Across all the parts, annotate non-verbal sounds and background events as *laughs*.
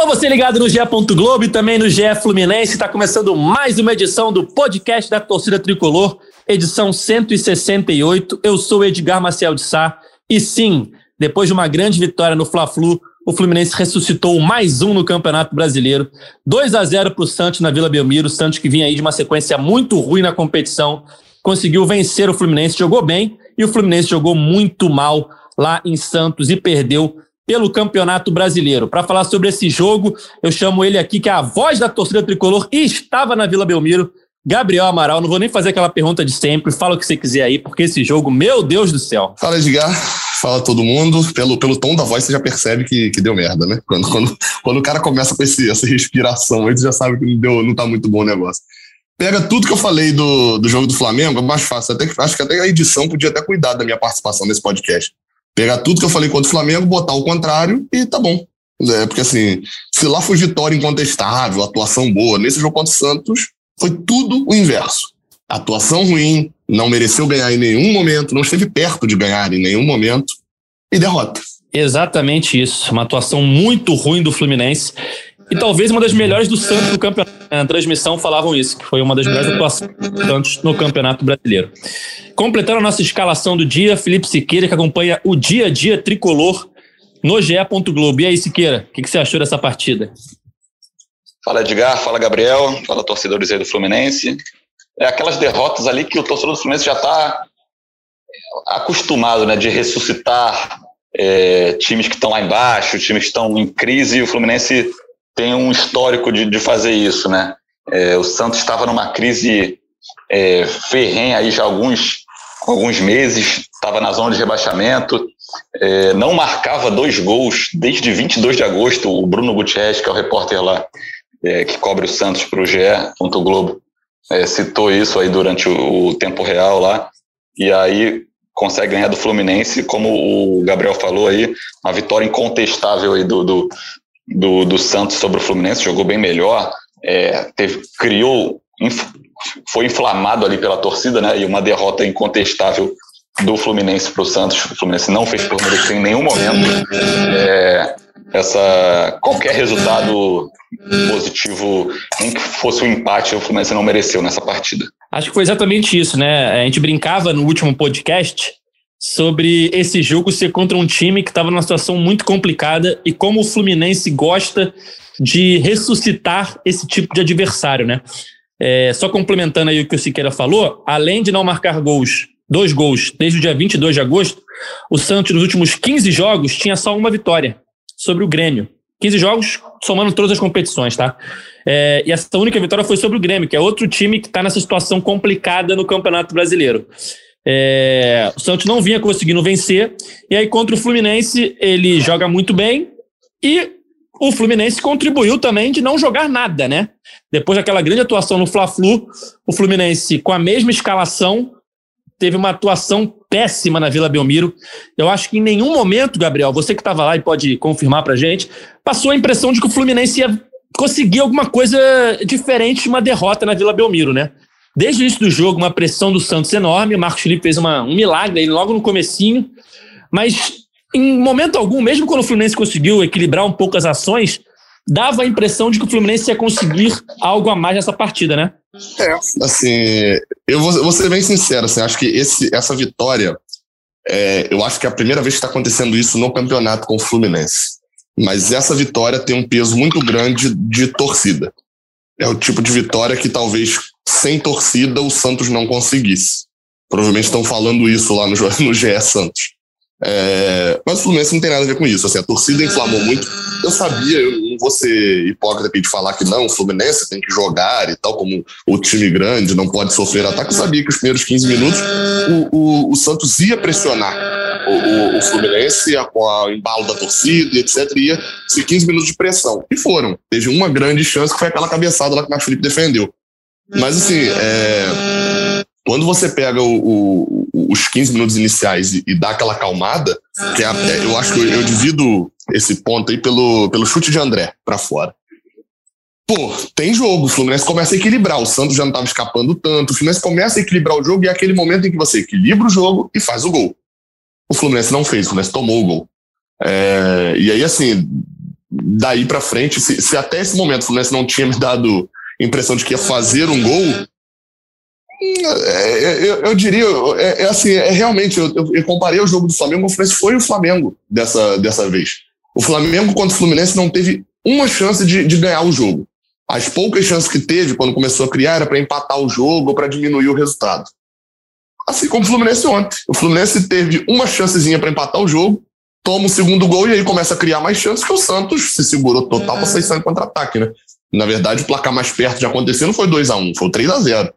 Alô, você ligado no GE. Globo e também no GE Fluminense. Está começando mais uma edição do podcast da Torcida Tricolor, edição 168. Eu sou Edgar Maciel de Sá. E sim, depois de uma grande vitória no Fla-Flu, o Fluminense ressuscitou mais um no Campeonato Brasileiro. 2 a 0 para o Santos na Vila Belmiro. O Santos que vinha aí de uma sequência muito ruim na competição, conseguiu vencer o Fluminense, jogou bem e o Fluminense jogou muito mal lá em Santos e perdeu pelo Campeonato Brasileiro. Para falar sobre esse jogo, eu chamo ele aqui, que é a voz da torcida tricolor e estava na Vila Belmiro, Gabriel Amaral. Não vou nem fazer aquela pergunta de sempre, fala o que você quiser aí, porque esse jogo, meu Deus do céu. Fala, Edgar. Fala todo mundo. Pelo, pelo tom da voz, você já percebe que, que deu merda, né? Quando, quando, quando o cara começa com esse, essa respiração, aí você já sabe que não, deu, não tá muito bom o negócio pega tudo que eu falei do, do jogo do Flamengo, é mais fácil. Até, acho que até a edição podia até cuidar da minha participação nesse podcast. Pegar tudo que eu falei contra o Flamengo, botar o contrário e tá bom. É, porque assim, se lá foi vitória incontestável, atuação boa, nesse jogo contra o Santos, foi tudo o inverso. Atuação ruim, não mereceu ganhar em nenhum momento, não esteve perto de ganhar em nenhum momento, e derrota. Exatamente isso. Uma atuação muito ruim do Fluminense. E talvez uma das melhores do Santos no campeonato. Na transmissão falavam isso, que foi uma das melhores atuações do Santos no Campeonato Brasileiro. Completando a nossa escalação do dia, Felipe Siqueira, que acompanha o dia a dia tricolor no GE. Globo. E aí, Siqueira, o que, que você achou dessa partida? Fala Edgar, fala Gabriel, fala torcedores aí do Fluminense. É aquelas derrotas ali que o torcedor do Fluminense já está acostumado, né, de ressuscitar é, times que estão lá embaixo, times que estão em crise, e o Fluminense tem um histórico de, de fazer isso, né? É, o Santos estava numa crise é, ferrenha aí já alguns, alguns meses, estava na zona de rebaixamento, é, não marcava dois gols desde 22 de agosto. O Bruno Gutierrez, que é o repórter lá, é, que cobre o Santos para o GE. Globo, é, citou isso aí durante o, o tempo real lá, e aí consegue ganhar do Fluminense, como o Gabriel falou aí, uma vitória incontestável aí do, do, do, do Santos sobre o Fluminense, jogou bem melhor, é, teve, criou, inf, foi inflamado ali pela torcida, né? E uma derrota incontestável do Fluminense para o Santos. O Fluminense não fez por merecer em nenhum momento é, essa qualquer resultado positivo, nem que fosse um empate, o Fluminense não mereceu nessa partida. Acho que foi exatamente isso, né? A gente brincava no último podcast sobre esse jogo ser contra um time que estava numa situação muito complicada e como o Fluminense gosta de ressuscitar esse tipo de adversário, né? É, só complementando aí o que o Siqueira falou, além de não marcar gols, dois gols desde o dia 22 de agosto, o Santos nos últimos 15 jogos tinha só uma vitória sobre o Grêmio. 15 jogos, somando todas as competições, tá? É, e essa única vitória foi sobre o Grêmio, que é outro time que está nessa situação complicada no Campeonato Brasileiro. É, o Santos não vinha conseguindo vencer, e aí contra o Fluminense ele joga muito bem, e o Fluminense contribuiu também de não jogar nada, né? Depois daquela grande atuação no Fla-Flu, o Fluminense, com a mesma escalação, teve uma atuação péssima na Vila Belmiro. Eu acho que em nenhum momento, Gabriel, você que estava lá e pode confirmar pra gente, passou a impressão de que o Fluminense ia conseguir alguma coisa diferente de uma derrota na Vila Belmiro, né? Desde o início do jogo, uma pressão do Santos enorme. O Marcos Felipe fez uma, um milagre aí logo no comecinho. Mas em momento algum, mesmo quando o Fluminense conseguiu equilibrar um pouco as ações, dava a impressão de que o Fluminense ia conseguir algo a mais nessa partida, né? É, assim, eu vou, vou ser bem sincero, assim, acho que esse, essa vitória, é, eu acho que é a primeira vez que está acontecendo isso no campeonato com o Fluminense. Mas essa vitória tem um peso muito grande de torcida. É o tipo de vitória que talvez sem torcida o Santos não conseguisse. Provavelmente estão falando isso lá no, no GE Santos. É, mas o Fluminense não tem nada a ver com isso. Assim, a torcida inflamou muito. Eu sabia, eu não vou ser hipócrita de falar que não, o Fluminense tem que jogar e tal, como o time grande não pode sofrer ataque. Eu sabia que os primeiros 15 minutos o, o, o Santos ia pressionar o, o, Fluminense com o embalo da torcida etc. Ia ser 15 minutos de pressão. E foram. Teve uma grande chance que foi aquela cabeçada lá que o Felipe defendeu. Mas assim, é, quando você pega o, o, os 15 minutos iniciais e, e dá aquela acalmada, que é, é, eu acho que eu, eu, divido esse ponto aí pelo, pelo chute de André para fora. Pô, tem jogo, o Fluminense começa a equilibrar, o Santos já não estava escapando tanto, o Fluminense começa a equilibrar o jogo e é aquele momento em que você equilibra o jogo e faz o gol. O Fluminense não fez, o Fluminense tomou o gol. É, e aí, assim, daí para frente, se, se, até esse momento o Fluminense não tinha me dado impressão de que ia fazer um gol, é, é, eu, eu, diria, é, é, assim, é realmente, eu, eu, comparei o jogo do Flamengo, o Fluminense foi o Flamengo dessa, dessa vez. O Flamengo contra o Fluminense não teve uma chance de, de ganhar o jogo. As poucas chances que teve quando começou a criar era para empatar o jogo ou para diminuir o resultado. Assim como o Fluminense ontem. O Fluminense teve uma chancezinha para empatar o jogo, toma o segundo gol e aí começa a criar mais chances que o Santos se segurou total para sair saindo contra-ataque, né? Na verdade, o placar mais perto de acontecer não foi 2 a 1 foi 3 a 0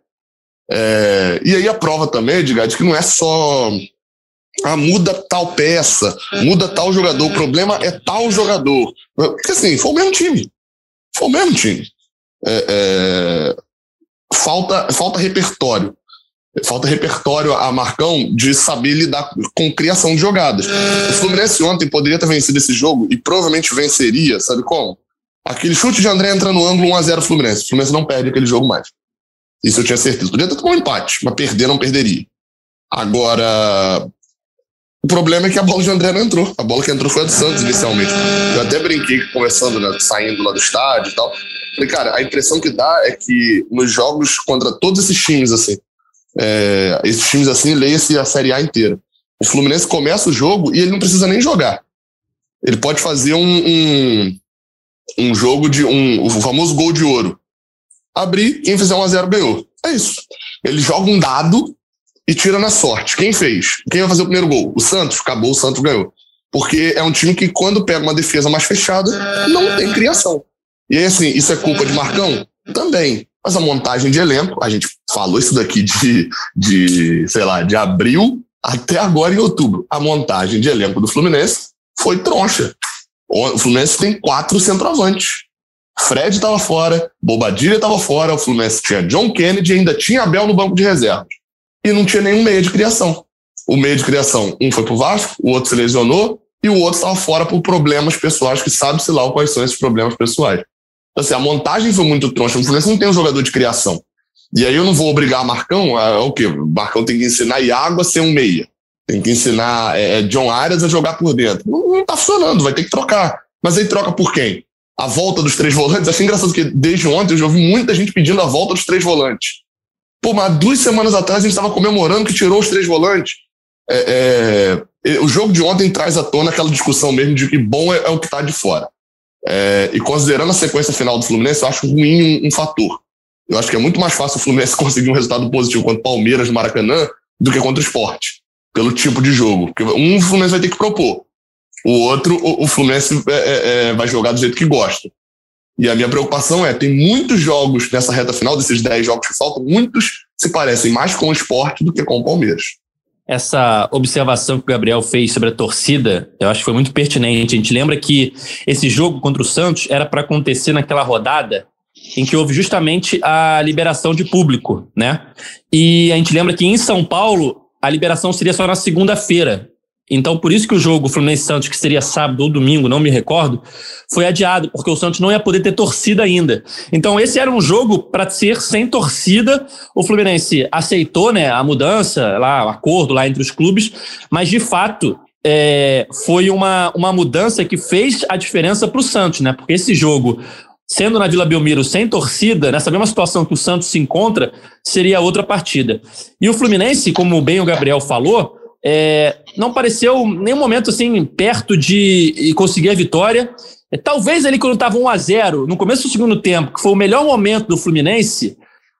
é, E aí a prova também, Edgar, de que não é só ah, muda tal peça, muda tal jogador, o problema é tal jogador. Porque assim, foi o mesmo time. Foi o mesmo time. É, é, falta, falta repertório. Falta repertório a Marcão de saber lidar com criação de jogadas. O Fluminense ontem poderia ter vencido esse jogo e provavelmente venceria, sabe como? Aquele chute de André entra no ângulo 1x0 Fluminense. O Fluminense não perde aquele jogo mais. Isso eu tinha certeza. Podia ter tomado um empate, mas perder não perderia. Agora, o problema é que a bola de André não entrou. A bola que entrou foi a do Santos inicialmente. Eu até brinquei conversando, né, saindo lá do estádio e tal. Falei, cara, a impressão que dá é que nos jogos contra todos esses times, assim, é, esses times assim, leia-se a Série A inteira. O Fluminense começa o jogo e ele não precisa nem jogar. Ele pode fazer um, um, um jogo de um, o famoso gol de ouro. Abrir, quem fizer 1 a 0 ganhou. É isso. Ele joga um dado e tira na sorte. Quem fez? Quem vai fazer o primeiro gol? O Santos. Acabou, o Santos ganhou. Porque é um time que, quando pega uma defesa mais fechada, não tem criação. E aí, assim, isso é culpa de Marcão? Também. Mas a montagem de elenco, a gente falou isso daqui de, de, sei lá, de abril até agora em outubro. A montagem de elenco do Fluminense foi troncha. O Fluminense tem quatro centroavantes. Fred estava fora, Bobadilha estava fora, o Fluminense tinha John Kennedy ainda tinha Abel no banco de reservas. E não tinha nenhum meio de criação. O meio de criação, um foi pro Vasco, o outro se lesionou e o outro estava fora por problemas pessoais, que sabe-se lá quais são esses problemas pessoais. Então, assim, a montagem foi muito troncha. O Fluminense não tem um jogador de criação. E aí eu não vou obrigar Marcão a, o quê? Marcão tem que ensinar Iago a ser um meia. Tem que ensinar é, é, John Arias a jogar por dentro. Não, não tá funcionando, vai ter que trocar. Mas aí troca por quem? A volta dos três volantes? Achei engraçado que desde ontem eu já ouvi muita gente pedindo a volta dos três volantes. Pô, mas duas semanas atrás a gente estava comemorando que tirou os três volantes. É, é, o jogo de ontem traz à tona aquela discussão mesmo de que bom é, é o que está de fora. É, e considerando a sequência final do Fluminense, eu acho ruim um, um, fator. Eu acho que é muito mais fácil o Fluminense *laughs* conseguir um resultado positivo contra o Palmeiras no Maracanã do que contra o Sport, pelo tipo de jogo. Porque um o Fluminense vai ter que propor, o outro o, Fluminense é, é, é vai jogar do jeito que gosta. E a minha preocupação é, tem muitos jogos nessa reta final, desses 10 jogos que faltam, muitos se parecem mais com o esporte do que com o Palmeiras essa observação que o Gabriel fez sobre a torcida, eu acho que foi muito pertinente. A gente lembra que esse jogo contra o Santos era para acontecer naquela rodada em que houve justamente a liberação de público, né? E a gente lembra que em São Paulo a liberação seria só na segunda-feira. Então, por isso que o jogo Fluminense Santos, que seria sábado ou domingo, não me recordo, foi adiado, porque o Santos não ia poder ter torcida ainda. Então, esse era um jogo para ser sem torcida. O Fluminense aceitou né, a mudança, lá, o acordo lá entre os clubes, mas de fato é, foi uma, uma mudança que fez a diferença para o Santos, né? Porque esse jogo, sendo na Vila Belmiro sem torcida, nessa mesma situação que o Santos se encontra, seria outra partida. E o Fluminense, como bem o Gabriel falou, é, não pareceu nenhum momento assim perto de conseguir a vitória. É, talvez ele, quando estava 1 a 0 no começo do segundo tempo, que foi o melhor momento do Fluminense,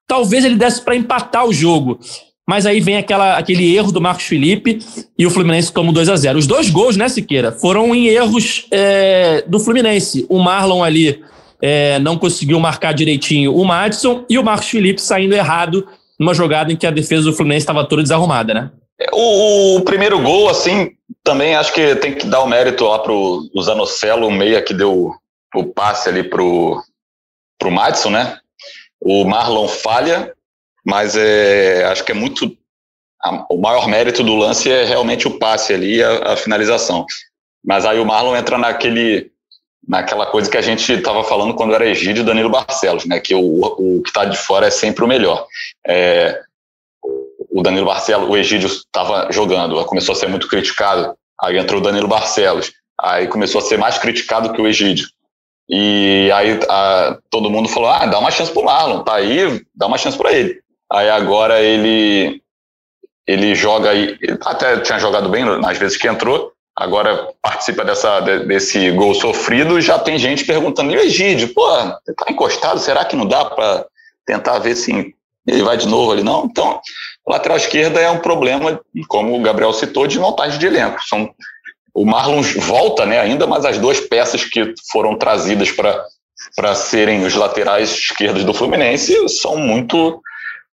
talvez ele desse para empatar o jogo. Mas aí vem aquela, aquele erro do Marcos Felipe e o Fluminense toma 2 a 0 Os dois gols, né, Siqueira, foram em erros é, do Fluminense. O Marlon ali é, não conseguiu marcar direitinho o Madison e o Marcos Felipe saindo errado numa jogada em que a defesa do Fluminense estava toda desarrumada, né? O, o, primeiro gol, assim, também acho que tem que dar o mérito lá pro Zanocelo, o meia que deu o passe ali pro, pro Madison, né? O Marlon falha, mas é, acho que é muito. A, o maior mérito do lance é realmente o passe ali, a, a finalização. Mas aí o Marlon entra naquele naquela coisa que a gente estava falando quando era Egídio e Danilo Barcelos, né? Que o, o que está de fora é sempre o melhor. É, o Danilo Barcelos, o Egídio estava jogando, começou a ser muito criticado. Aí entrou o Danilo Barcelos, aí começou a ser mais criticado que o Egídio. E aí a, todo mundo falou: ah, dá uma chance pro Marlon, tá aí, dá uma chance para ele. Aí agora ele ele joga aí, até tinha jogado bem nas vezes que entrou, agora participa dessa, desse gol sofrido, já tem gente perguntando, e o Egídio, pô, você tá encostado, será que não dá para tentar ver se ele vai de novo ali? Não, então, lateral esquerda é um problema, como o Gabriel citou, de montagem de elenco. São, o Marlon volta né, ainda, mas as duas peças que foram trazidas para serem os laterais esquerdos do Fluminense são muito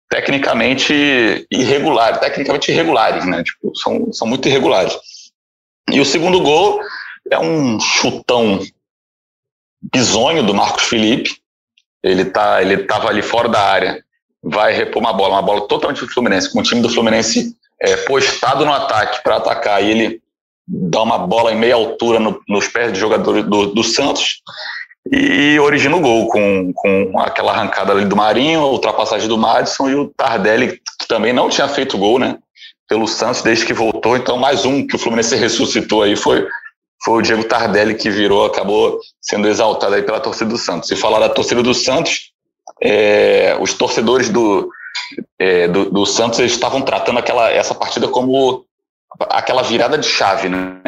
tecnicamente irregulares, tecnicamente irregulares, né? Tipo, são, são muito irregulares. E o segundo gol é um chutão bizonho do Marcos Felipe. Ele tá, ele estava ali fora da área, vai repor uma bola, uma bola totalmente do Fluminense, com o time do Fluminense é, postado no ataque para atacar, e ele dá uma bola em meia altura no, nos pés de jogador do, do Santos e origina o gol com, com aquela arrancada ali do Marinho, ultrapassagem do Madison e o Tardelli, que também não tinha feito gol, né? Pelo Santos desde que voltou. Então, mais um que o Fluminense ressuscitou aí foi, foi o Diego Tardelli, que virou, acabou sendo exaltado aí pela torcida do Santos. E falar da torcida do Santos, é, os torcedores do, é, do, do, Santos eles estavam tratando aquela, essa partida como aquela virada de chave, né?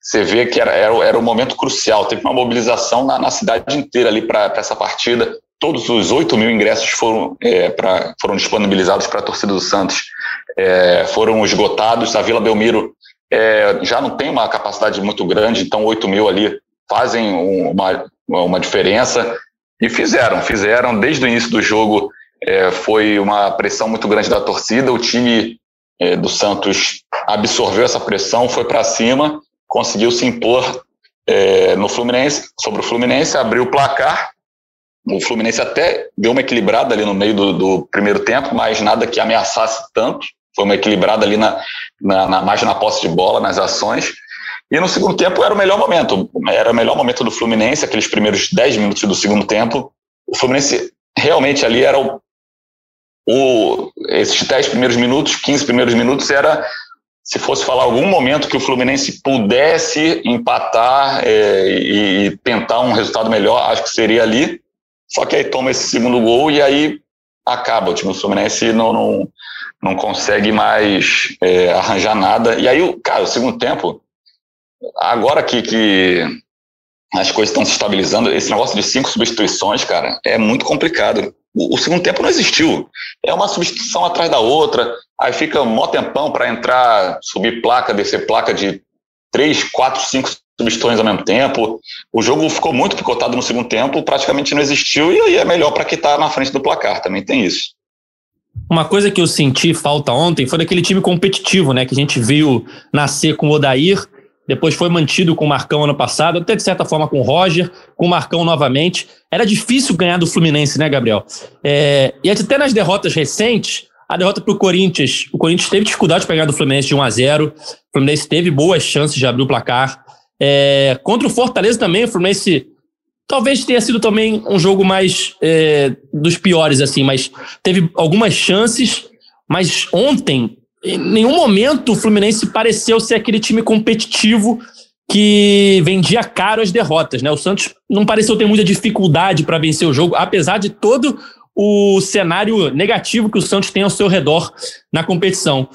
Você vê que era, era, era um momento crucial, teve uma mobilização na, na cidade inteira ali para essa partida. Todos os 8 mil ingressos foram, é, pra, foram disponibilizados para a torcida do Santos é, foram esgotados. A Vila Belmiro é, já não tem uma capacidade muito grande, então 8 mil ali fazem uma, uma diferença. E fizeram, fizeram. Desde o início do jogo é, foi uma pressão muito grande da torcida. O time é, do Santos absorveu essa pressão, foi para cima, conseguiu se impor é, no Fluminense, sobre o Fluminense, abriu o placar. O Fluminense até deu uma equilibrada ali no meio do, do primeiro tempo, mas nada que ameaçasse tanto foi uma equilibrada ali na, na, na, mais na posse de bola, nas ações. E no segundo tempo era o melhor momento. Era o melhor momento do Fluminense, aqueles primeiros 10 minutos do segundo tempo. O Fluminense realmente ali era o. o esses 10 primeiros minutos, 15 primeiros minutos, era. Se fosse falar algum momento que o Fluminense pudesse empatar é, e, e tentar um resultado melhor, acho que seria ali. Só que aí toma esse segundo gol e aí acaba. O time do Fluminense não, não, não consegue mais é, arranjar nada. E aí, cara, o segundo tempo, agora que, que as coisas estão se estabilizando, esse negócio de cinco substituições, cara, é muito complicado. O, o segundo tempo não existiu. É uma substituição atrás da outra, aí fica um mó tempão para entrar, subir placa, descer placa de três, quatro, cinco substituições ao mesmo tempo. O jogo ficou muito picotado no segundo tempo, praticamente não existiu, e aí é melhor para quem está na frente do placar, também tem isso. Uma coisa que eu senti falta ontem foi daquele time competitivo, né? Que a gente viu nascer com o Odair, depois foi mantido com o Marcão ano passado, até de certa forma com o Roger, com o Marcão novamente. Era difícil ganhar do Fluminense, né, Gabriel? É, e até nas derrotas recentes, a derrota para o Corinthians, o Corinthians teve dificuldade de pegar do Fluminense de 1 a 0 o Fluminense teve boas chances de abrir o placar. É, contra o Fortaleza também, o Fluminense Talvez tenha sido também um jogo mais é, dos piores, assim, mas teve algumas chances. Mas ontem, em nenhum momento o Fluminense pareceu ser aquele time competitivo que vendia caro as derrotas, né? O Santos não pareceu ter muita dificuldade para vencer o jogo, apesar de todo o cenário negativo que o Santos tem ao seu redor na competição.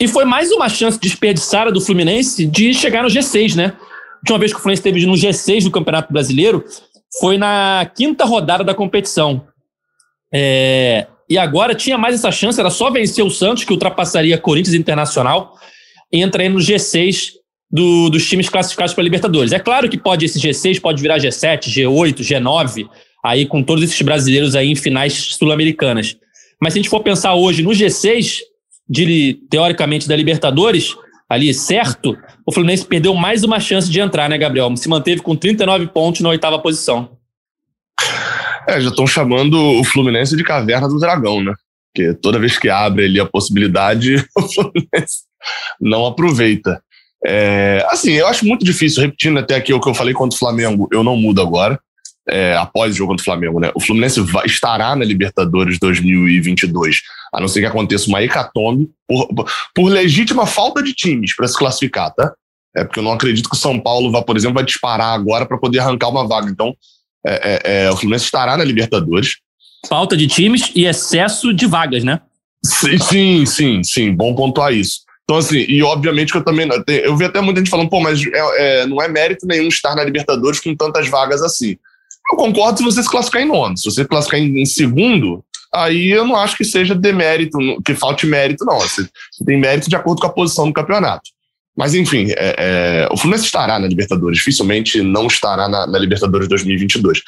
E foi mais uma chance desperdiçada do Fluminense de chegar no G6, né? Última vez que o Fluminense esteve no G6 do Campeonato Brasileiro foi na quinta rodada da competição. É, e agora tinha mais essa chance, era só vencer o Santos, que ultrapassaria Corinthians Internacional, e entraria no G6 do, dos times classificados para Libertadores. É claro que pode esse G6 pode virar G7, G8, G9, aí com todos esses brasileiros aí em finais sul-americanas. Mas se a gente for pensar hoje no G6, de, teoricamente da Libertadores, ali certo, o Fluminense perdeu mais uma chance de entrar, né, Gabriel? Se manteve com 39 pontos na oitava posição. É, já estão chamando o Fluminense de caverna do dragão, né? Porque toda vez que abre ali a possibilidade, *laughs* o Fluminense não aproveita. É, assim, eu acho muito difícil, repetindo até aqui o que eu falei contra o Flamengo, eu não mudo agora é, após o jogo contra o Flamengo, né? O Fluminense vai, estará na Libertadores 2022, a não ser que aconteça uma hecatombe por, por legítima falta de times para se classificar, tá? É porque eu não acredito que o São Paulo, vá, por exemplo, vai disparar agora para poder arrancar uma vaga. Então, é, é, é, o Fluminense estará na Libertadores. Falta de times e excesso de vagas, né? Sim, sim, sim, sim. Bom pontuar isso. Então, assim, e obviamente que eu também. Eu vi até muita gente falando, pô, mas é, é, não é mérito nenhum estar na Libertadores com tantas vagas assim. Eu concordo se você se classificar em nono. Se você classificar em, em segundo, aí eu não acho que seja demérito, que falte mérito, não. Você, tem mérito de acordo com a posição do campeonato. Mas, enfim, é, é, o Fluminense estará na Libertadores, dificilmente não estará na, na Libertadores 2022.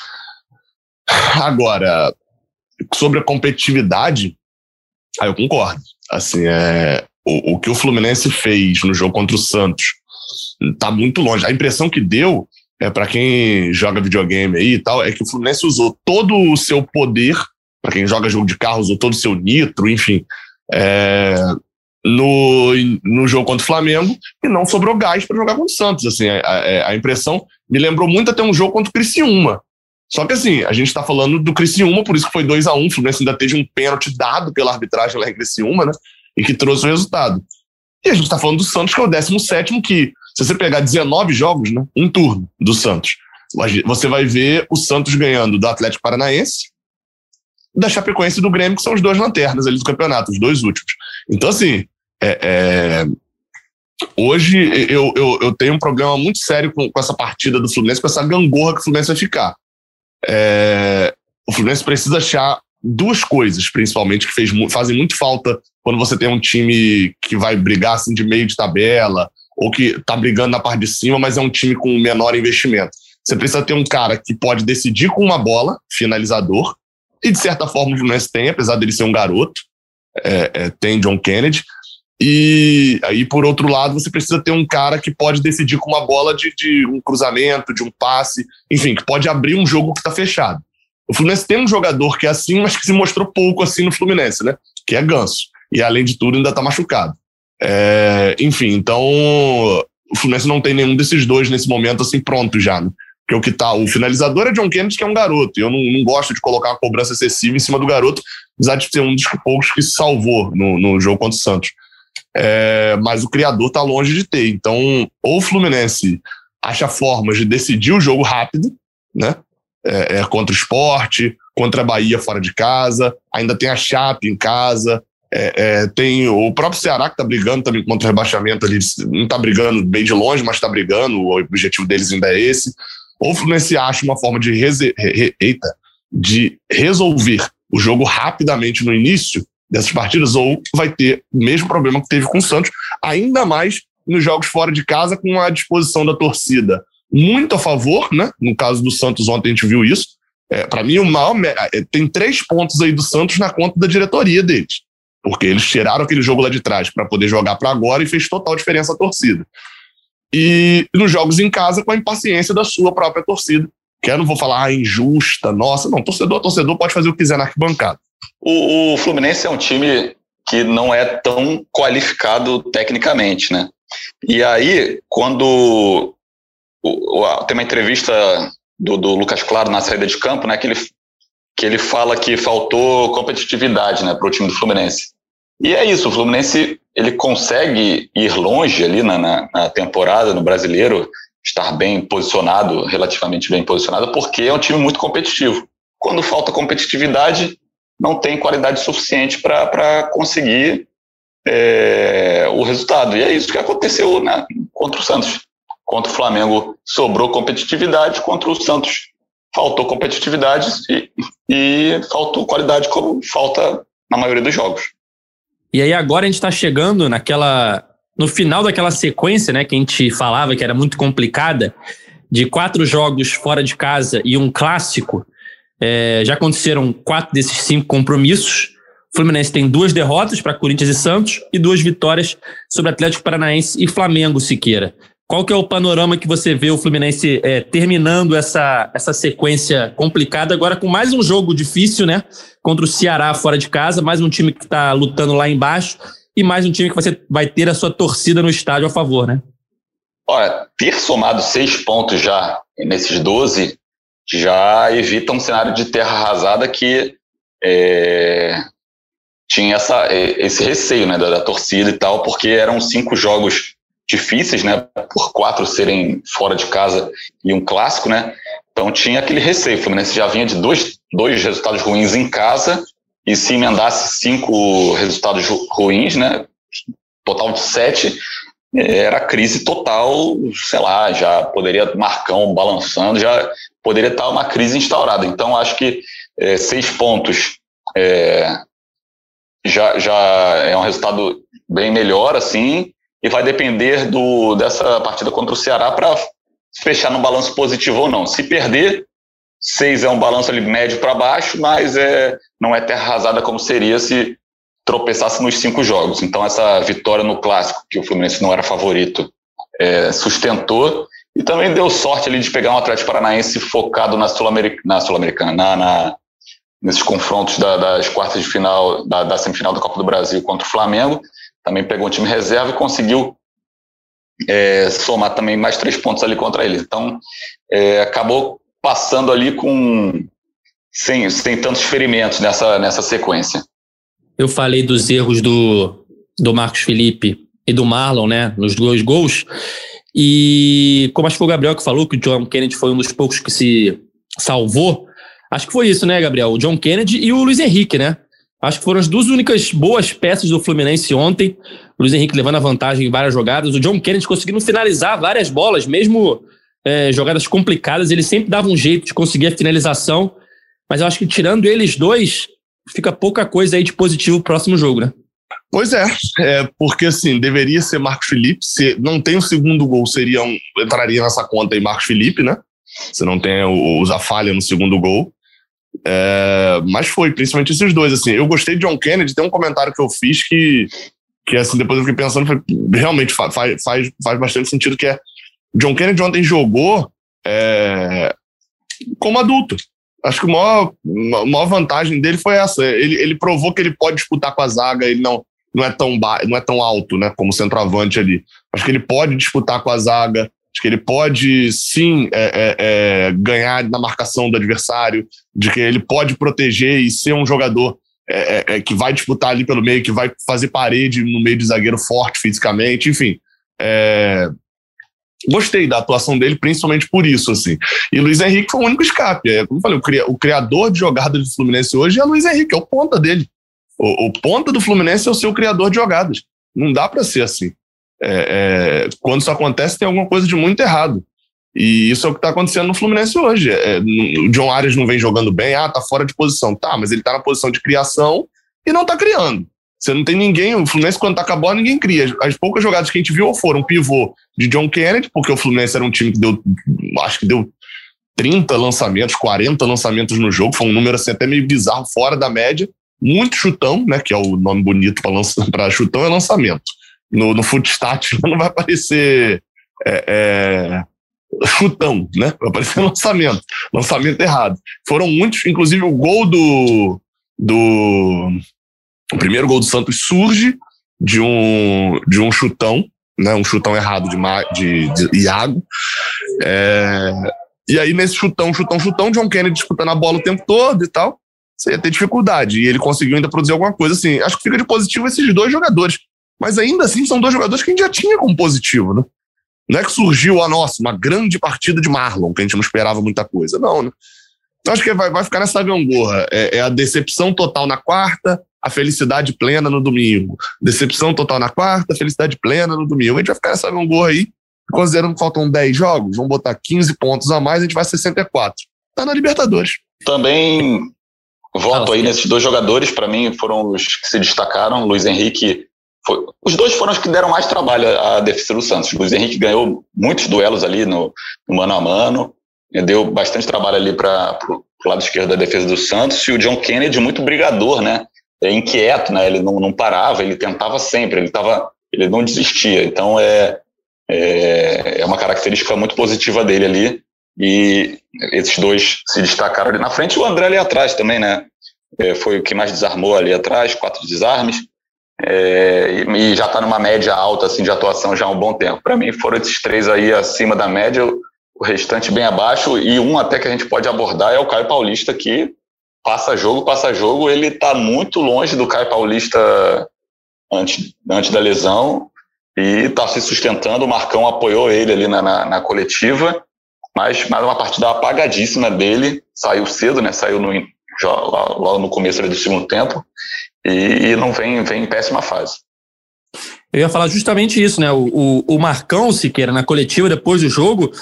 Agora, sobre a competitividade, aí eu concordo. Assim, é, o, o que o Fluminense fez no jogo contra o Santos está muito longe. A impressão que deu, é para quem joga videogame aí e tal, é que o Fluminense usou todo o seu poder, para quem joga jogo de carro, usou todo o seu nitro, enfim, é, no, no jogo contra o Flamengo e não sobrou gás para jogar contra o Santos. Assim, a, a, a, impressão me lembrou muito até um jogo contra o Criciúma. Só que assim, a gente está falando do Criciúma, por isso que foi 2 a 1 um, o Fluminense ainda teve um pênalti dado pela arbitragem lá em Criciúma, né? e que trouxe o resultado. E a gente está falando do Santos, que é o 17, que, se você pegar 19 jogos, né, um turno do Santos, você vai ver o Santos ganhando do Atlético Paranaense, da Chapecoense e do Grêmio, que são os dois lanternas ali do campeonato, os dois últimos. Então, assim, é, é, hoje eu, eu, eu, tenho um problema muito sério com, com, essa partida do Fluminense, com essa gangorra que o Fluminense vai ficar. É, o Fluminense precisa achar duas coisas, principalmente, que fez, fazem muito falta quando você tem um time que vai brigar assim, de meio de tabela, ou que está brigando na parte de cima, mas é um time com menor investimento. Você precisa ter um cara que pode decidir com uma bola, finalizador, e de certa forma o Fluminense tem, apesar dele ser um garoto, é, é, tem John Kennedy. E aí, por outro lado, você precisa ter um cara que pode decidir com uma bola de, de um cruzamento, de um passe, enfim, que pode abrir um jogo que está fechado. O Fluminense tem um jogador que é assim, mas que se mostrou pouco assim no Fluminense, né? Que é Ganso. E além de tudo, ainda tá machucado. É, enfim, então o Fluminense não tem nenhum desses dois nesse momento assim pronto já, né? Porque o que tá, o finalizador é John Kennedy, que é um garoto. E eu não, não gosto de colocar uma cobrança excessiva em cima do garoto, apesar de ser um dos poucos que se salvou no, no jogo contra o Santos. É, mas o criador tá longe de ter. Então, ou o Fluminense acha formas de decidir o jogo rápido, né? é, é, contra o esporte, contra a Bahia fora de casa, ainda tem a Chape em casa, é, é, tem o próprio Ceará que está brigando também contra o rebaixamento ali, não está brigando bem de longe, mas está brigando, o objetivo deles ainda é esse. Ou o Fluminense acha uma forma de, re, re, eita, de resolver o jogo rapidamente no início dessas partidas, ou vai ter o mesmo problema que teve com o Santos, ainda mais nos jogos fora de casa, com a disposição da torcida muito a favor, né? No caso do Santos, ontem a gente viu isso. É, para mim, o maior. É, tem três pontos aí do Santos na conta da diretoria deles. Porque eles tiraram aquele jogo lá de trás para poder jogar para agora e fez total diferença a torcida. E nos jogos em casa, com a impaciência da sua própria torcida. Que eu não vou falar ah, injusta, nossa, não. Torcedor, torcedor pode fazer o que quiser na arquibancada. O, o Fluminense é um time que não é tão qualificado tecnicamente, né? E aí, quando o, o, tem uma entrevista do, do, Lucas Claro na saída de campo, né, que ele, que ele fala que faltou competitividade né, para o time do Fluminense. E é isso, o Fluminense ele consegue ir longe ali na, na, na, temporada no brasileiro, estar bem posicionado, relativamente bem posicionado, porque é um time muito competitivo. Quando falta competitividade, não tem qualidade suficiente para conseguir é, o resultado. E é isso que aconteceu né, contra o Santos. Contra o Flamengo sobrou competitividade, contra o Santos faltou competitividade e, e faltou qualidade, como falta na maioria dos jogos. E aí agora a gente está chegando naquela no final daquela sequência, né, que a gente falava que era muito complicada, de quatro jogos fora de casa e um clássico. É, já aconteceram quatro desses cinco compromissos. O Fluminense tem duas derrotas para Corinthians e Santos e duas vitórias sobre Atlético Paranaense e Flamengo, Siqueira. Qual que é o panorama que você vê o Fluminense é, terminando essa, essa sequência complicada agora com mais um jogo difícil, né? Contra o Ceará fora de casa, mais um time que está lutando lá embaixo e mais um time que você vai ter a sua torcida no estádio a favor, né? Olha, ter somado seis pontos já nesses 12 já evita um cenário de terra arrasada que é, tinha essa, esse receio né, da, da torcida e tal, porque eram cinco jogos difíceis, né? Por quatro serem fora de casa e um clássico, né? Então tinha aquele receio. O Fluminense já vinha de dois, dois resultados ruins em casa e se emendasse cinco resultados ruins, né? Total de sete, era crise total, sei lá, já poderia Marcão balançando, já poderia estar uma crise instaurada. Então acho que é, seis pontos é, já, já é um resultado bem melhor, assim, e vai depender do, dessa partida contra o Ceará para fechar no balanço positivo ou não. Se perder, seis é um balanço ali médio para baixo, mas é, não é terra arrasada como seria se tropeçasse nos cinco jogos. Então, essa vitória no clássico, que o Fluminense não era favorito, é, sustentou e também deu sorte ali de pegar um Atlético Paranaense focado na Sul-Americana, Sul na, na, nesses confrontos da, das quartas de final, da, da, semifinal da Copa do Brasil contra o Flamengo. Também pegou um time reserva e conseguiu é, somar também mais três pontos ali contra eles. Então, é, acabou passando ali com sem, sem tantos ferimentos nessa, nessa sequência. Eu falei dos erros do, do Marcos Felipe e do Marlon, né, nos dois gols. E como acho que foi o Gabriel que falou que o John Kennedy foi um dos poucos que se salvou, acho que foi isso, né, Gabriel? O John Kennedy e o Luiz Henrique, né? Acho que foram as duas únicas boas peças do Fluminense ontem. O Luiz Henrique levando a vantagem em várias jogadas. O John Kennedy conseguindo finalizar várias bolas, mesmo é, jogadas complicadas. Ele sempre dava um jeito de conseguir a finalização. Mas eu acho que tirando eles dois, fica pouca coisa aí de positivo pro próximo jogo, né? Pois é, é, porque assim, deveria ser Marcos Felipe. Se não tem o segundo gol, seria um, entraria nessa conta aí Marcos Felipe, né? Se não tem o, o no segundo gol. É, mas foi, principalmente esses dois. Assim, eu gostei de John Kennedy, tem um comentário que eu fiz que, que assim, depois eu fiquei pensando, foi, realmente faz, faz, faz bastante sentido, que é John Kennedy ontem jogou é, como adulto. Acho que a maior, a maior vantagem dele foi essa. Ele, ele provou que ele pode disputar com a zaga, ele não, não, é tão ba não é tão alto né, como centroavante ali. Acho que ele pode disputar com a zaga, acho que ele pode sim é, é, é, ganhar na marcação do adversário, de que ele pode proteger e ser um jogador é, é, é, que vai disputar ali pelo meio, que vai fazer parede no meio de zagueiro forte fisicamente, enfim. Gostei da atuação dele, principalmente por isso, assim. E Luiz Henrique foi o único escape. Como eu falei, o, criador de jogadas do Fluminense hoje é Luiz Henrique, é o ponta dele. O, o ponta do Fluminense é o seu criador de jogadas. Não dá para ser assim. É, é, quando isso acontece, tem alguma coisa de muito errado. E isso é o que está acontecendo no Fluminense hoje. É, o John Arias não vem jogando bem, ah, tá fora de posição. Tá, mas ele tá na posição de criação e não tá criando. Você não tem ninguém, o Fluminense quando tá com a bola, ninguém cria. As poucas jogadas que a gente viu foram pivô de John Kennedy, porque o Fluminense era um time que deu, acho que deu 30 lançamentos, 40 lançamentos no jogo, foi um número assim até meio bizarro, fora da média. Muito chutão, né, que é o nome bonito para *laughs* chutão, é lançamento. No, no footstat *laughs* não vai aparecer é, é, chutão, né? Vai aparecer *laughs* lançamento. Lançamento errado. Foram muitos, inclusive o gol do, do o primeiro gol do Santos surge de um, de um chutão, né, um chutão errado de, de, de Iago. É, e aí, nesse chutão, chutão, chutão, John Kennedy disputando a bola o tempo todo e tal, você ia ter dificuldade. E ele conseguiu ainda produzir alguma coisa assim. Acho que fica de positivo esses dois jogadores. Mas ainda assim, são dois jogadores que a gente já tinha como positivo, né? Não é que surgiu a nossa, uma grande partida de Marlon, que a gente não esperava muita coisa. Não, né? Então acho que vai, vai ficar nessa gangorra. É, é a decepção total na quarta, a felicidade plena no domingo. Decepção total na quarta, felicidade plena no domingo. A gente vai ficar nessa gangorra aí, considerando que faltam 10 jogos, vamos botar 15 pontos a mais, a gente vai 64. Tá na Libertadores. Também voto aí nesses dois jogadores, para mim foram os que se destacaram. Luiz Henrique, foi, os dois foram os que deram mais trabalho à defesa do Santos. Luiz Henrique ganhou muitos duelos ali no, no mano a mano, deu bastante trabalho ali para o lado esquerdo da defesa do Santos, e o John Kennedy muito brigador, né? é, inquieto, né? Ele não, não parava, ele tentava sempre, ele tava, ele não desistia. Então é, é, é uma característica muito positiva dele ali. E esses dois se destacaram ali na frente, o André ali atrás também, né? É, foi o que mais desarmou ali atrás, quatro desarmes. É, e, já está numa média alta assim de atuação já há um bom tempo. Para mim foram esses três aí acima da média, o restante bem abaixo e um até que a gente pode abordar é o Caio Paulista que passa jogo, passa jogo, ele está muito longe do Caio Paulista antes, antes da lesão. e está se sustentando. O Marcão apoiou ele ali na, na, na coletiva, mas mais uma partida apagadíssima dele. Saiu cedo, né? Saiu no, logo no começo do segundo tempo e, e, não vem, vem em péssima fase. Eu ia falar justamente isso, né? O, o, o Marcão Siqueira, na coletiva depois do jogo,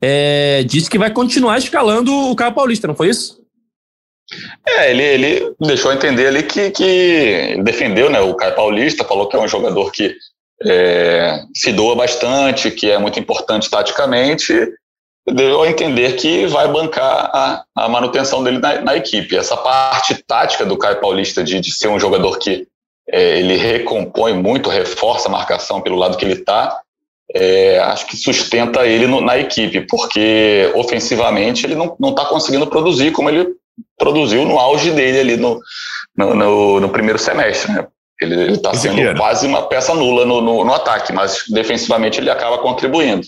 é, disse que vai continuar escalando o Caio Paulista, não foi isso? É, ele, ele deixou entender ali que, que defendeu né, o Caio Paulista, falou que é um jogador que é, se doa bastante, que é muito importante taticamente, deu a entender que vai bancar a, a manutenção dele na, na, equipe. Essa parte tática do Caio Paulista de, de ser um jogador que é, ele recompõe muito, reforça a marcação pelo lado que ele está, é, acho que sustenta ele no, na equipe, porque ofensivamente ele não está conseguindo produzir como ele produziu no auge dele ali no, no, no, no primeiro semestre. Né? Ele está sendo quase uma peça nula no, no, no, ataque, mas defensivamente ele acaba contribuindo.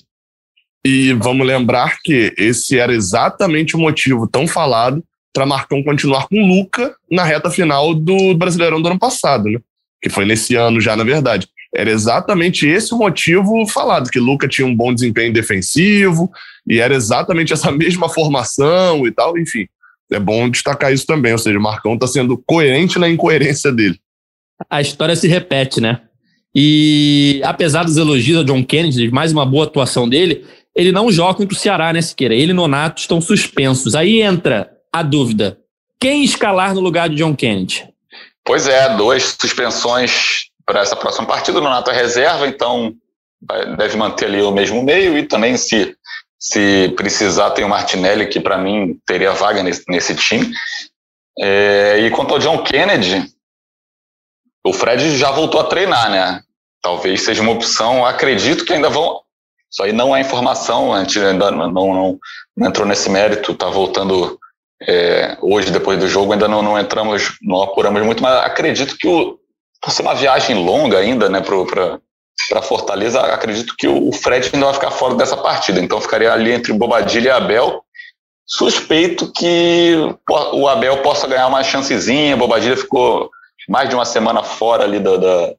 E vamos lembrar que esse era exatamente o motivo tão falado para Marcão continuar com Luca na reta final do Brasileirão do ano passado, né? Que foi nesse ano já, na verdade. Era exatamente esse o motivo falado, que Luca tinha um bom desempenho defensivo, e era exatamente essa *laughs* mesma formação e tal, enfim. É bom destacar isso também, ou seja, o Marcão está sendo coerente na incoerência dele. A história se repete, né? E apesar dos elogios a John Kennedy, mais uma boa atuação dele, ele não joga contra o Ceará, né, Siqueira? Ele e Nonato estão suspensos. Aí entra a dúvida: quem escalar no lugar de John Kennedy? Pois é, duas suspensões para essa próxima partida. O Nonato é reserva, então deve manter ali o mesmo meio e também se se precisar tem o Martinelli que para mim teria vaga nesse, nesse time. É, e quanto ao John Kennedy, o Fred já voltou a treinar, né? Talvez seja uma opção. Acredito que ainda vão isso aí não é informação, a gente ainda não, não, não entrou nesse mérito, está voltando é, hoje, depois do jogo, ainda não, não entramos, não apuramos muito, mas acredito que o, por ser uma viagem longa ainda, né, para Fortaleza, acredito que o Fred ainda vai ficar fora dessa partida, então ficaria ali entre Bobadilha e Abel. Suspeito que o Abel possa ganhar uma chancezinha, Bobadilha ficou mais de uma semana fora ali da, da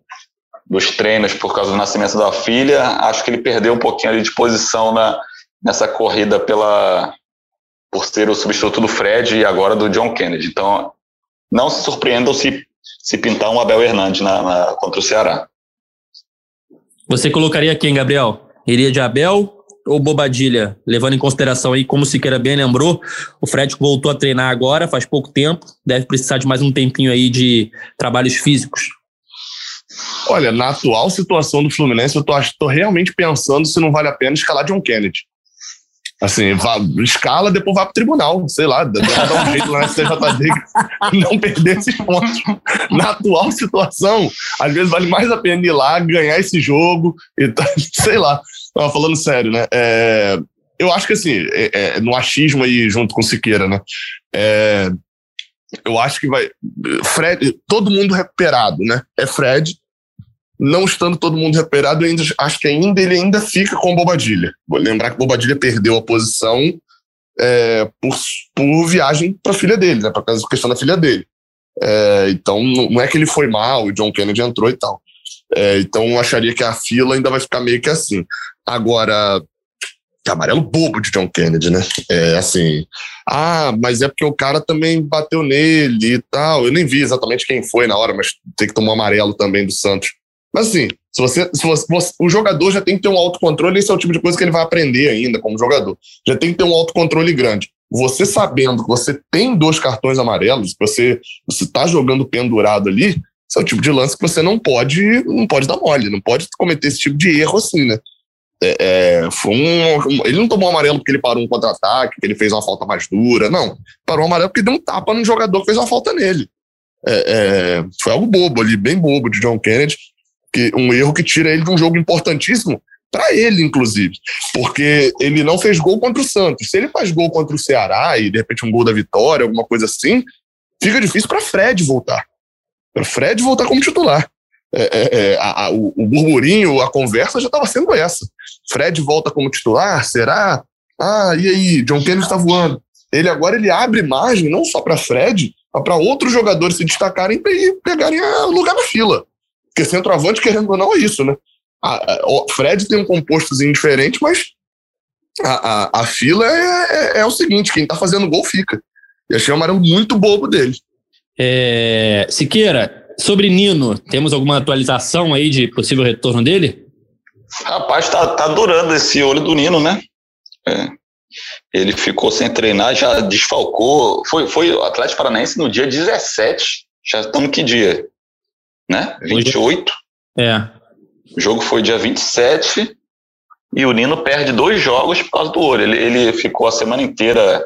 dos treinos por causa do nascimento da filha, acho que ele perdeu um pouquinho ali de posição na, nessa corrida pela por ser o substituto do Fred e agora do John Kennedy. Então, não se surpreendam se, se pintar um Abel Hernandes na, na, contra o Ceará. Você colocaria quem, Gabriel? Iria de Abel ou Bobadilha? Levando em consideração aí, como o Siqueira bem lembrou, o Fred voltou a treinar agora, faz pouco tempo, deve precisar de mais um tempinho aí de trabalhos físicos. Olha, na atual situação do Fluminense, eu tô, tô realmente pensando se não vale a pena escalar John Kennedy. Assim, vá, escala, depois vá pro tribunal, sei lá, dá, um jeito lá na *laughs* CJD não perder esses pontos. Na atual situação, às vezes vale mais a pena ir lá, ganhar esse jogo, e tá, *laughs* sei lá. Tava falando sério, né? É, eu acho que assim, é, é, no achismo aí junto com Siqueira, né? É, eu acho que vai. Fred, todo mundo recuperado, né? É Fred, não estando todo mundo recuperado, ainda, acho que ainda ele ainda fica com Bobadilha. Vou lembrar que Bobadilha perdeu a posição é, por, por viagem para a filha dele, né, para questão da filha dele. É, então não é que ele foi mal, o John Kennedy entrou e tal. É, então acharia que a fila ainda vai ficar meio que assim. Agora, amarelo bobo de John Kennedy, né? É assim, ah, mas é porque o cara também bateu nele e tal. Eu nem vi exatamente quem foi na hora, mas tem que tomar amarelo também do Santos. Mas assim, se você, se você, o jogador já tem que ter um autocontrole, esse é o tipo de coisa que ele vai aprender ainda como jogador. Já tem que ter um autocontrole grande. Você sabendo que você tem dois cartões amarelos, você está jogando pendurado ali, esse é o tipo de lance que você não pode, não pode dar mole, não pode cometer esse tipo de erro assim, né? É, é, foi um, ele não tomou amarelo porque ele parou um contra-ataque, que ele fez uma falta mais dura, não. Parou amarelo porque deu um tapa no jogador que fez uma falta nele. É, é, foi algo bobo ali, bem bobo de John Kennedy que um erro que tira ele de um jogo importantíssimo para ele, inclusive, porque ele não fez gol contra o Santos. Se ele faz gol contra o Ceará e de repente um gol da vitória, alguma coisa assim, fica difícil para Fred voltar. Para Fred voltar como titular. É, é, é, a, a, o, o, burburinho, a conversa já estava sendo essa. Fred volta como titular? Será? Ah, e aí? John Kennedy está voando. Ele agora ele abre margem não só para Fred, mas para outros jogadores se destacarem e pegarem lugar na fila. Porque centroavante, querendo ou não, é isso, né? o Fred tem um compostozinho diferente, mas a, a, a fila é, é, é, o seguinte: quem tá fazendo gol fica. E achei um amarelo muito bobo dele. É, Siqueira, sobre Nino, temos alguma atualização aí de possível retorno dele? Rapaz, tá, tá durando esse olho do Nino, né? É. Ele ficou sem treinar, já desfalcou. Foi, foi o Atlético Paranaense no dia 17. Já estamos que dia? Né? 28. É. O jogo foi dia 27 e o Nino perde dois jogos por causa do olho. Ele, ele ficou a semana inteira,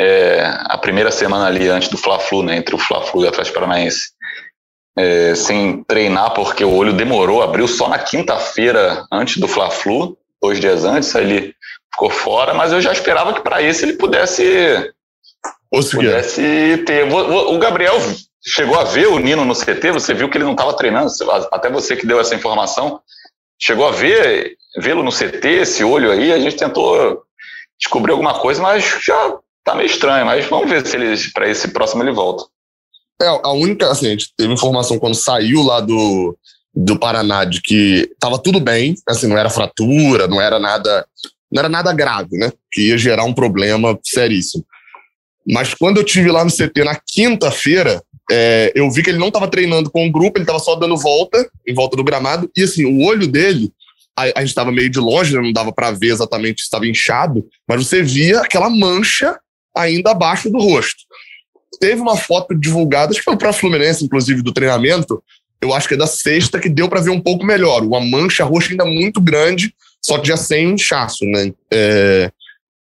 é, a primeira semana ali antes do Fla-Flu, né, entre o Fla-Flu e o Atlético Paranaense, é, sem treinar porque o olho demorou, abriu só na quinta-feira antes do Fla-Flu, dois dias antes, aí ele ficou fora, mas eu já esperava que para esse ele pudesse, pudesse ter. O, o Gabriel chegou a ver o Nino no CT, você viu que ele não estava treinando, até você que deu essa informação, chegou a ver vê-lo no CT, esse olho aí, a gente tentou descobrir alguma coisa, mas já tá meio estranho, mas vamos ver se ele para esse próximo ele volta. É, a única, assim, a gente teve informação quando saiu lá do, do Paraná de que tava tudo bem, assim, não era fratura, não era nada, não era nada grave, né? Que ia gerar um problema seríssimo. Mas quando eu tive lá no CT na quinta-feira, é, eu vi que ele não estava treinando com o grupo, ele estava só dando volta, em volta do gramado, e assim, o olho dele, a, a gente estava meio de longe, né, não dava para ver exatamente se estava inchado, mas você via aquela mancha ainda abaixo do rosto. Teve uma foto divulgada, acho que foi para Fluminense, inclusive, do treinamento, eu acho que é da sexta, que deu para ver um pouco melhor. Uma mancha roxa ainda muito grande, só que já sem inchaço, né? É...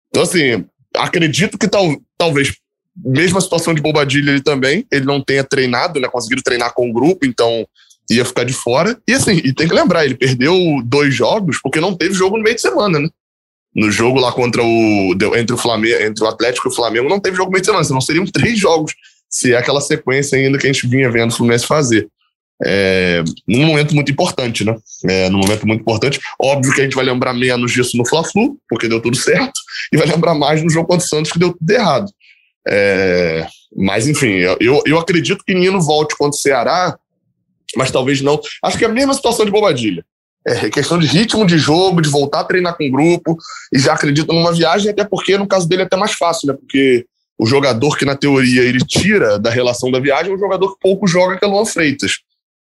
Então, assim, acredito que tal, talvez mesma situação de Bobadilha ele também, ele não tenha treinado, né, conseguido treinar com o grupo, então ia ficar de fora. E assim, e tem que lembrar, ele perdeu dois jogos porque não teve jogo no meio de semana, né? No jogo lá contra o entre o Flamengo, entre o Atlético e o Flamengo não teve jogo no meio de semana, senão seriam *laughs* três jogos, se é aquela sequência ainda que a gente vinha vendo o Fluminense fazer. É, num momento muito importante, né? É, num momento muito importante. Óbvio que a gente vai lembrar menos disso no Fla-Flu, porque deu tudo *laughs* certo, e vai lembrar mais no jogo contra o Santos, que deu tudo errado. É, mas, enfim, eu, eu acredito que Nino volte contra o Ceará, mas talvez não. Acho que é a mesma situação de Bobadilha. É questão de ritmo de jogo, de voltar a treinar com o grupo, e já acredito numa viagem, até porque no caso dele é até mais fácil, né? Porque o jogador que, na teoria, ele tira da relação da viagem é um jogador que pouco joga, que é Luan Freitas.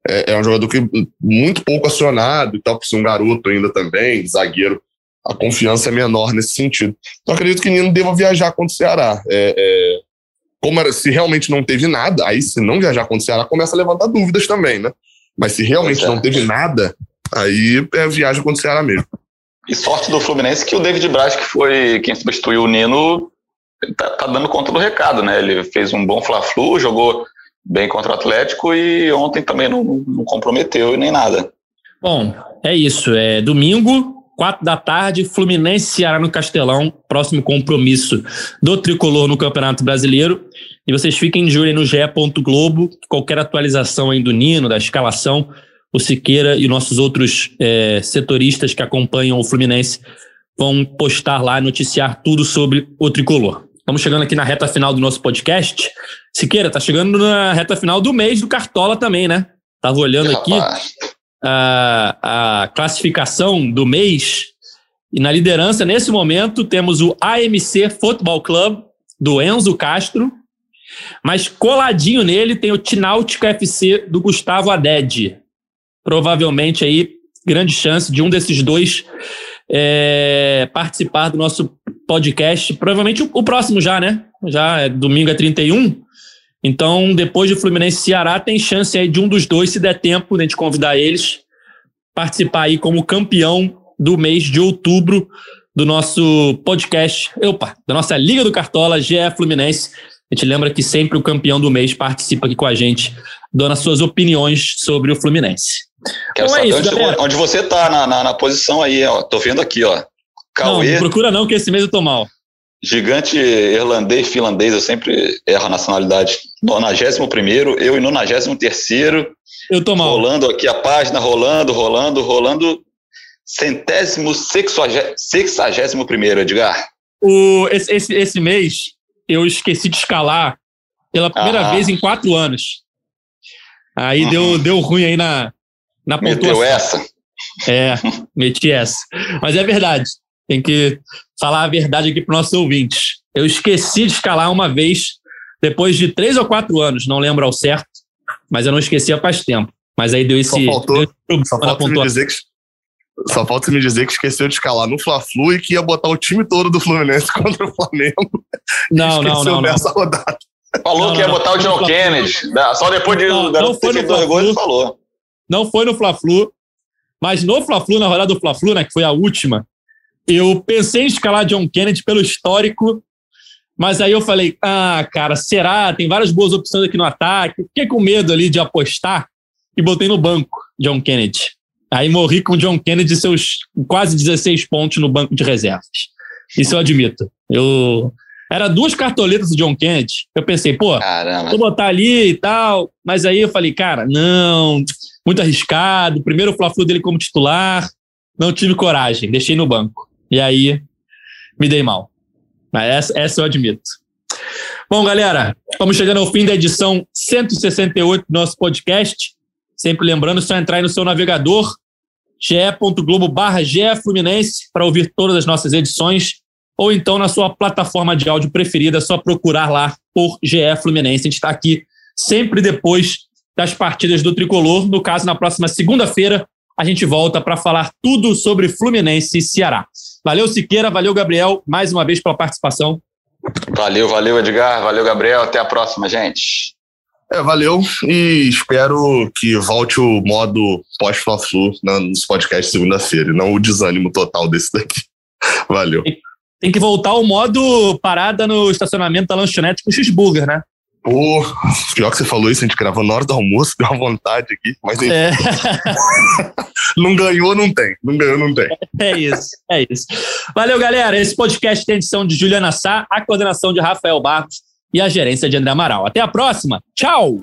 É, é um jogador que muito pouco acionado e tal, por ser um garoto ainda também, zagueiro a confiança é menor nesse sentido. Então acredito que Nino deva viajar contra o Ceará. É, é, como era, se realmente não teve nada, aí se não viajar contra o Ceará, começa a levantar dúvidas também, né? Mas se realmente é. não teve nada, aí é viagem contra o Ceará mesmo. E sorte do Fluminense que o David Braz, que foi quem substituiu o Nino, tá, tá dando conta do recado, né? Ele fez um bom Fla-Flu, jogou bem contra o Atlético e ontem também não, não comprometeu nem nada. Bom, é isso. É domingo, quatro da tarde, Fluminense Ceará no Castelão, próximo compromisso do Tricolor no Campeonato Brasileiro. E vocês fiquem de olho no GE. Globo, qualquer atualização aí do Nino, da escalação, o Siqueira e nossos outros é, setoristas que acompanham o Fluminense vão postar lá, noticiar tudo sobre o Tricolor. Estamos chegando aqui na reta final do nosso podcast. Siqueira, tá chegando na reta final do mês do Cartola também, né? Tava olhando aqui a, a classificação do mês. E na liderança, nesse momento, temos o AMC Football Club, do Enzo Castro. Mas coladinho nele tem o Tináutico FC do Gustavo Aded. Provavelmente aí, grande chance de um desses dois é, participar do nosso podcast. Provavelmente o, o, próximo já, né? Já é domingo é 31. Então, depois de Fluminense Ceará, tem chance aí de um dos dois, se der tempo, de a gente convidar eles, participar aí como campeão do mês de outubro do nosso podcast, opa, da nossa Liga do Cartola, GE Fluminense. A gente lembra que sempre o campeão do mês participa aqui com a gente, dando as suas opiniões sobre o Fluminense. Quero então é isso, onde, onde, você tá na, na, na, posição aí, ó. Tô vendo aqui, ó. Cauê. Não, não procura não, que esse mês eu tô mal. Gigante irlandês, finlandês, eu sempre erro a nacionalidade. 91 eu em 93 Eu tô mal. Rolando aqui a página, rolando, rolando, rolando. Centésimo, sexagésimo primeiro, Edgar. O, esse, esse, esse mês, eu esqueci de escalar pela primeira vez em quatro anos. Aí uhum. deu, deu ruim aí na, na pontuação. Meteu essa? É, meti essa. Mas é verdade. Tem que falar a verdade aqui para nossos ouvintes. Eu esqueci de escalar uma vez, depois de três ou quatro anos, não lembro ao certo, mas eu não esquecia faz tempo. Mas aí deu esse. Só faltou, só falta me dizer que só falta me dizer que esqueceu de escalar no Fla-Flu e que ia botar o time todo do Fluminense *laughs* contra o Flamengo. Não, não, não. nessa não. rodada. Falou não, que ia não, botar o John Kennedy. Só depois de não, não foi no dois gols, falou. Não foi no Fla-Flu. Mas no Fla-Flu, na rodada do Fla-Flu, né, que foi a última, eu pensei em escalar John Kennedy pelo histórico, mas aí eu falei, ah, cara, será? Tem várias boas opções aqui no ataque. Fiquei com medo ali de apostar e botei no banco John Kennedy. Aí morri com o John Kennedy seus quase 16 pontos no banco de reservas. Isso eu admito. Eu era duas cartoletas do John Kennedy. Eu pensei, pô, Caramba. vou botar ali e tal. Mas aí eu falei, cara, não, muito arriscado. Primeiro o Fla-Flu dele como titular. Não tive coragem, deixei no banco. E aí me dei mal. Mas essa, essa eu admito. Bom, galera, estamos chegando ao fim da edição 168 do nosso podcast. Sempre lembrando, só entrar aí no seu navegador, ge.globo barra Fluminense, para ouvir todas as nossas edições, ou então na sua plataforma de áudio preferida, é só procurar lá por GE Fluminense. A gente está aqui sempre depois das partidas do Tricolor. No caso, na próxima segunda-feira, a gente volta para falar tudo sobre Fluminense e Ceará. Valeu, Siqueira, valeu, Gabriel, mais uma vez pela participação. Valeu, valeu, Edgar, valeu, Gabriel. Até a próxima, gente. É, valeu e espero que volte o modo pós-Fla-Flu nos podcasts segunda-feira, e não o desânimo total desse daqui. *laughs* Valeu. Tem que voltar o modo parada no estacionamento da lanchonete com cheeseburger, né? Pô, pior que você falou isso, a gente gravou na hora do almoço, *laughs* deu uma vontade aqui, mas enfim. É. *laughs* não ganhou, não tem. Não ganhou, não tem. É isso, é isso. Valeu, galera. Esse podcast tem edição de Juliana Sá, a coordenação de Rafael Barros e a gerência de André Amaral. Até a próxima. Tchau.